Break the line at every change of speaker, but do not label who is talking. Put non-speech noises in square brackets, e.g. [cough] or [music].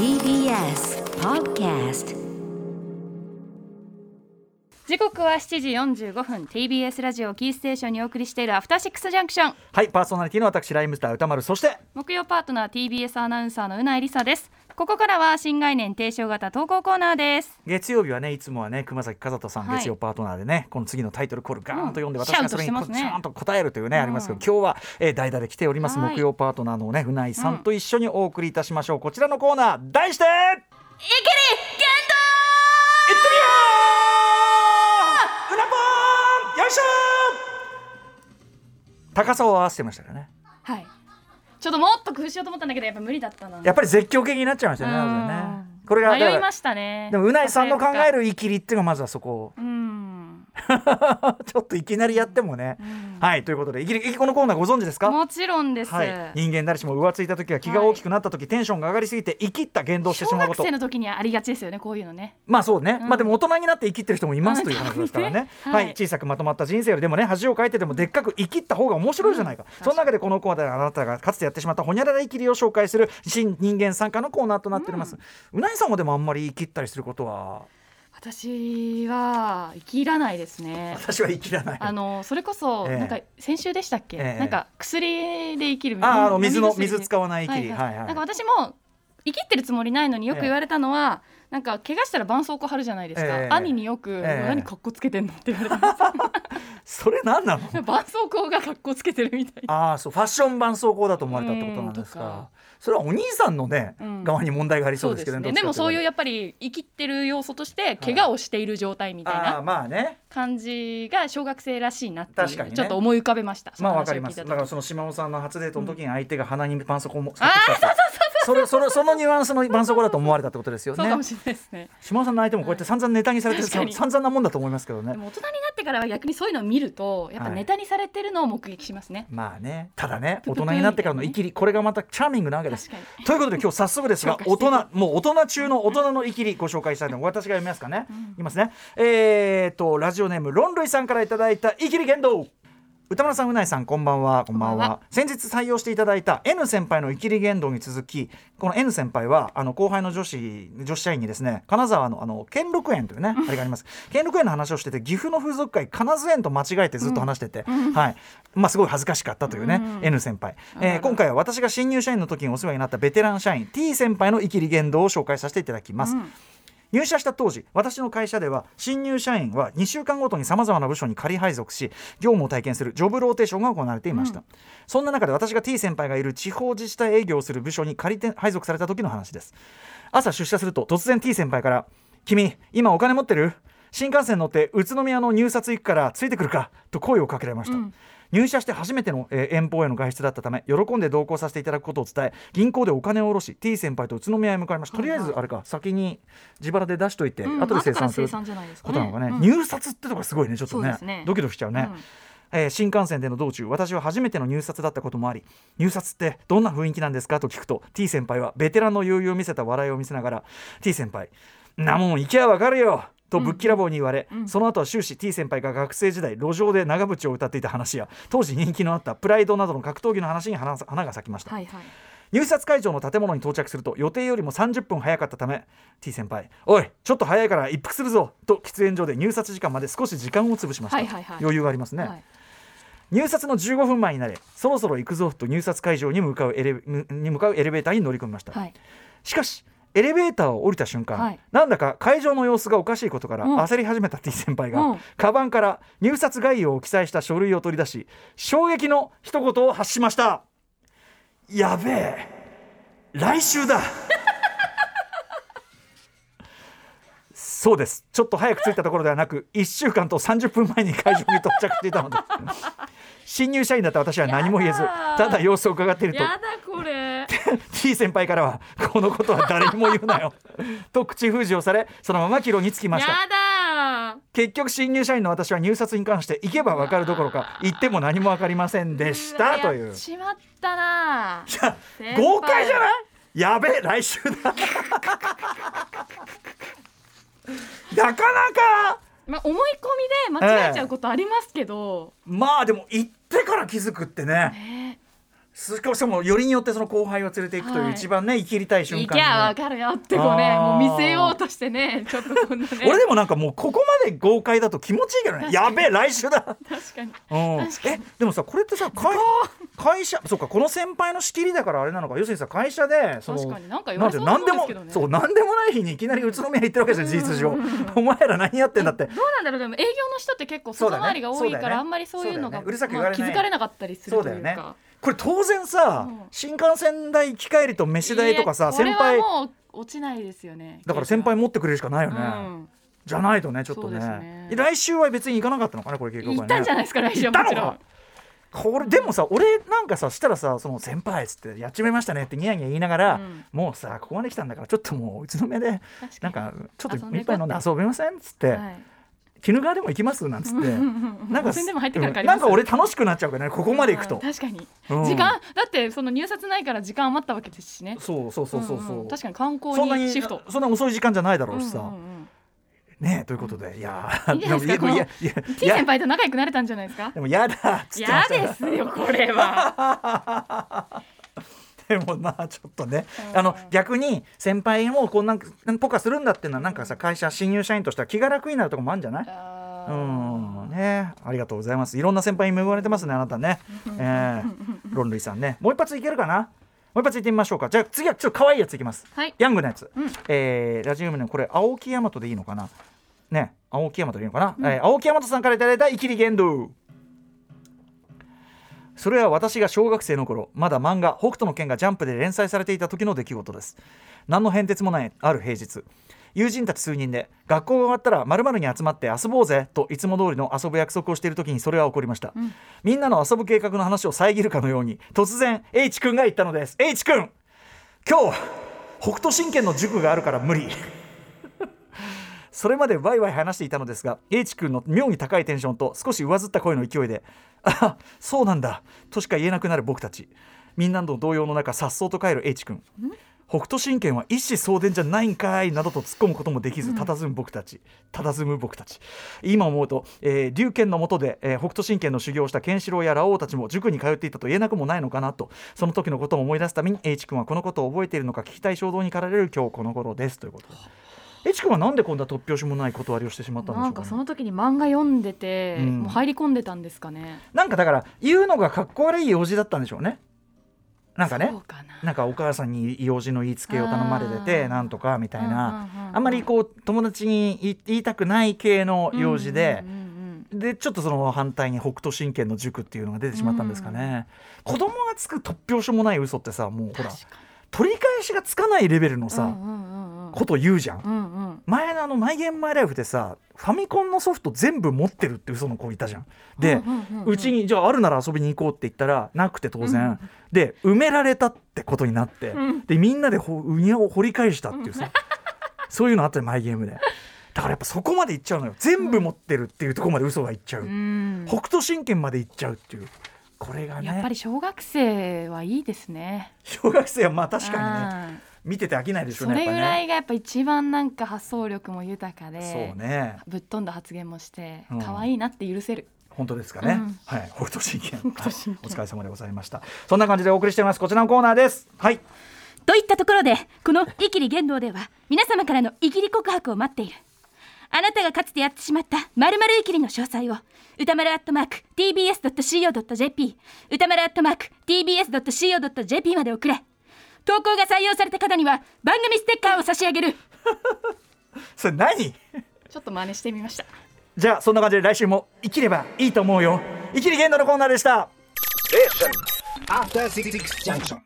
TBS Podcast
時刻は7時45分。TBS ラジオキーステーションにお送りしているアフターシックスジャンクション。
はいパーソナリティの私ライムスター歌丸そして
木曜パートナー TBS アナウンサーのうないりさですここからは新概念提唱型投稿コーナーです。
月曜日はねいつもはね熊崎和人さん、
はい。
月曜パートナーでねこの次のタイトルコールガーンと読ん。で、
うん
私がそれに
シャウトしてますね。
ちゃんと答えるというね、
うん。
ありますけど今日は、えー、代打で来ております、
はい。
木曜パートナーのねうないさんと一緒にお送りいたしましょう。こちらのコーナー題していってみよううなぽーんよいしょー。高さを合わせてましたからね。
はいちょっともっと工夫しようと思ったんだけどやっぱ無理だったな。
やっぱり絶叫系になっちゃいましたよね。これが
迷いましたね。
でもうないさんの考え
る
るイキリっていうのがまずはそこ
うん、[laughs]
ちょっといきなりやってもね、
うん。
はいということでいきりこのコーナーご存知ですか？
もちろんです、
はい、人間誰しも浮ついた時は気が大きくなった時、テンションが上がりすぎて生きった言動をしてし
小
まうこと。
学生の時にはありがちですよねこういうのね。
まあそうね、
うん。
まあでも大人になって生きってる人もいますという話ですからね、
う [laughs] ん
はい、
はい
小さくまとまった人生よりでもね恥をかいてでもでっかく生きった方が面白いじゃないか、その中でこのコーナーであなたがかつてやってしまったほにゃらら生きりを紹介する新人間参加のコーナーとなっております、うな、いさんはでもあんまり生きったりすることは
私は生きらないですね。
私は生きらない。
あのそれこそ、
ええ。
なんか先週でしたっけ、
ええ。
なんか薬で生きるみ
ああの水の水使わない生きり、
はいはい。
はいはい。
なんか私も生きってるつもりないのによく言われたのは、なんか怪我したら絆創膏貼るじゃないですか、
ええ。
兄によく、
ええ。
何格好つけてんのって言われてま [laughs]
それ何なの？
す [laughs] 絆創膏が格好つけてるみたいな。
ああそうファッション絆創膏だと思われたってことなんですか。それはお兄さんのね、
うん。
側に問題がありそうですけど
ねでもそういうやっぱり生きってる要素として怪我をしている状態みたいな
まあね。
感じが小学生らしいなっていう
確かにね。
ちょっと思い浮かべました。
まあわかります。だからその島尾さんの初デートの時に相手が鼻に絆創膏も使ってきたって [laughs] それそれそのニュアンスの絆創膏だと思われたってことですよね。
そうかもしれないですね。
島尾さんの相手もこうやって散々ネタにされてる散々なもんだと思いますけどね。
大人になってからは逆にそういうのを見るとやっぱネタにされてるのを目撃しますね、
まあね。ただね大人になってからの生きりこれがまたチャーミングなわけですということで今日早速ですが大人もう大人中の大人の生きりご紹介したいと思います私が読みますかね、いきますね。えー、とラジオネームロンルイさんからいただいた生きり言動歌村さんうないさんこんばんは。こんばんは。先日採用していただいた N 先輩の生きり言動に続きこの N 先輩はあの後輩の女子女子社員にですね金沢のあの兼六園というねあれがあります。兼六園の話をしてて岐阜の風俗界金津園と間違えてずっと話してて、はい。まあすごい恥ずかしかったというね、
うん。
N 先輩、えー今回は私が新入社員の時にお世話になったベテラン社員 T 先輩の生きり言動を紹介させていただきます、
うん
入社した当時私の会社では新入社員は2週間ごとにさまざまな部署に仮配属し業務を体験するジョブローテーションが行われていました、そんな中で私が T 先輩がいる地方自治体営業をする部署に仮て配属された時の話です。朝出社すると突然 T 先輩から「君今お金持ってる？新幹線乗って宇都宮の入札行くからついてくるか」と声をかけられました、
うん
入社して初めての、えー遠方への外出だったため喜んで同行させていただくことを伝え銀行でお金を下ろし T 先輩と宇都宮へ向かいました。とりあえずあれか先に自腹で出しといて、
うん。
後で生産する
後から生産じゃないですかね。
ことなのかね、
うん。
入札ってとこがすごいねちょっとね。
ね。
ドキドキしちゃうね、
うん。
えー新幹線での道中私は初めての入札だったこともあり入札ってどんな雰囲気なんですかと聞くと T 先輩はベテランの余裕を見せた笑いを見せながら T 先輩なもん行きゃわかるよとぶっきらぼうに言われ、
うん。
その後は終始 T 先輩が学生時代路上で長渕を歌っていた話や当時人気のあったプライドなどの格闘技の話に花花が咲きました、
はいはい。
入札会場の建物に到着すると予定よりも30分早かったため T 先輩「おいちょっと早いから一服するぞ」と喫煙所で入札時間まで少し時間を潰しました、
はいはいはい。
余裕がありますね、
はい。
入札の15分前になれそろそろ行くぞと入札会場に向かうエレに向かうエレベーターに乗り込みました、
はい。
しかしエレベーターを降りた瞬間、
はい。
なんだか会場の様子がおかしいことから
うん。
焦り始めた T 先輩が、
うん。
カバンから入札概要を記載した書類を取り出し衝撃の一言を発しました。やべえ。来週だ。[laughs] そうです。ちょっと早く着いたところではなく1週間と30分前に会場に到着していたのです。[laughs] 新入社員だった私は何も言えずただ様子を伺っていると [laughs] T 先輩からはこのことは誰にも言うなよ。[laughs] と口封じをされそのまま帰路につきました。
やだ
結局新入社員の私は入札に関して行けば分かるどころか行っても何も分かりませんでしたという。
やっちまったな
じゃあ
先輩。
豪快じゃない？やべえ来週だ。[laughs] なかなか。
まあ思い込みで間違えちゃうことありますけど、
まあでも行ってから気づくってね。
ね
しかもよりによってその後輩を連れていくという
はい。
一番ね、生きりたい瞬間
い
に
きゃわかるよってこうねもう見せようとしてねちょっとこんなね。
俺でもなんかもうここまで豪快だと気持ちいいけどね。やべえ来週だ。
確かに。
うん。えでもさこれってさ会会社そうかこの先輩の仕切りだからあれなのか。要するにさ会社でその
確かになんか言われそうな
なんでもそうなんでもない日にいきなり宇都宮に行ってるわけですよ事実上。[laughs] お前ら何やってんだって。
どうなんだろうでも営業の人って結構外回りが多いから、あんまりそういうのが気づかれなかったりするというか。
ねこれ当然さ、
うん。
新幹線代行き帰りと飯代とかさ先輩
落ちないですよね
だから先輩持ってくれるしかないよね、
うん。
じゃないとねちょっとね。
ね。
来週は別に行かなかったのかなこれ結局
行ったんじゃないですか来週
行ったの
は
これでもさ俺なんかさしたらさその先輩っつってやっちまいましたねってニヤニヤ言いながら、
うん。
もうさここまで来たんだからちょっともう宇都宮でなんかちょっと
いこう
一杯飲んで遊びませんっつって、
はい
鬼怒川でも行きます？なんつって、なんか
温泉でも入ってから帰
うん。
ります？
なんか俺楽しくなっちゃうからねここまで行くと。
うん、確かに、
うん。
時間だってその入札ないから時間余ったわけですしね。
そうそうそうそうそう、
んん。確かに観光
そんなに
にシフト。
そんな遅い時間じゃないだろうしさ、
うんうんうん
ねえということで？いや
いいんじゃないですか？
いやいやい
T
や。
先輩と仲良くなれたんじゃないですか？
でも嫌だっつってま
嫌
したよ。
ですよこれは [laughs]
でもまあちょっとね、
うん。
あの逆に先輩もこんなんポカするんだっていうのはなんかさ会社新入社員としては気が楽になるとこもあるんじゃない？
あ
う
ー
ん。ねありがとうございます。いろんな先輩に恵まれてますねあなたね、えー、ロンリーさんね。もう一発いけるかな？もう一発いってみましょうか。じゃあ次はちょっと可愛いやついきます。
はい。
ヤングのやつ、
うん。
えーラジオネームこれ青木大和でいいのかな？ね青木大和でいいのかな、えー青木大和さんからいただいたイキリ言動それは私が小学生の頃まだ漫画「北斗の拳」がジャンプで連載されていた時の出来事です。何の変哲もないある平日。友人たち数人で学校が終わったら〇〇に集まって遊ぼうぜといつも通りの遊ぶ約束をしている時にそれは起こりました、
ん。
みんなの遊ぶ計画の話を遮るかのように突然 H 君が言ったのです。H 君。今日北斗神拳の塾があるから無理それまでワイワイ話していたのですが H 君の妙に高いテンションと少し上ずった声の勢いで「あそうなんだ」としか言えなくなる僕たち。みんなの動揺の中さっそうと帰る H 君。北斗神拳は一子相伝じゃないんかいなどと突っ込むこともできず佇む僕たち。佇む僕たち。今思うと、えー龍拳の下で、えー北斗神拳の修行をしたケンシロウやラオウたちも塾に通っていたと言えなくもないのかなとその時のことを思い出すために H 君はこのことを覚えているのか聞きたい衝動に駆られる今日この頃です。ということで H 君はなんでこんな突拍子もない断りをしてしまったんでしょうんか,、
なかその時に漫画読んでて、
うん。
もう入り込んでたんですかね？
なんかだから言うのがかっこ悪い用事だったんでしょうね。なんかね。
な。
なんかお母さんに用事の言いつけを頼まれててなんとかみたいな、
うんうんうんうん。
あんまりこう友達に言いたくない系の用事で
うん、うんうん
でちょっとその反対に北斗神拳の塾っていうのが出てしまったんですかね、子供がつく突拍子もない嘘ってさもうほら取り返しがつかないレベルのさ、
にうんうんうんうん。
こと言うじゃん、
うんうん。
前のあの「マイ・ゲーム・マイ・ライフ」でさファミコンのソフト全部持ってるって嘘の子いたじゃん。で、
うんうんうん
にじゃああるなら遊びに行こうって言ったらなくて当然、
うん
で埋められたってことになって、
うん。
でみんなでほうにゃを掘り返したっていうさ、[laughs] そういうのあったよマイゲームで。だからやっぱそこまでいっちゃうのよ。全部持ってるっていうところまで嘘がいっちゃう、
うん。
北斗神拳までいっちゃうっていうこれがね。
やっぱり小学生はいいですね。
小学生はまあ確かにね
ね
見てて飽きないでしょ
そうれぐら
ねやっぱね。
いがやっぱ一番なんか発想力も豊かで
そうね。
ぶっ飛んだ発言もして
うん。
可愛いなって許せる、
本当ですかね、
うん。
はい。北斗神拳 [laughs] お疲れ様でございました。そんな感じでお送りしております。こちらのコーナーです。はい。
といったところでこの「イキリ言動」では皆様からのイキリ告白を待っている。あなたがかつてやってしまった〇〇イキリの詳細を歌丸アットマーク tbs.co.jp 歌丸アットマーク tbs.co.jp まで送れ。投稿が採用された方には番組ステッカーを差し上げる。[laughs]
それ何？
ちょっと真似してみました。
じゃあそんな感じで来週も生きればいいと思うよ。生きり言動のコーナーでした。
After Six Junction.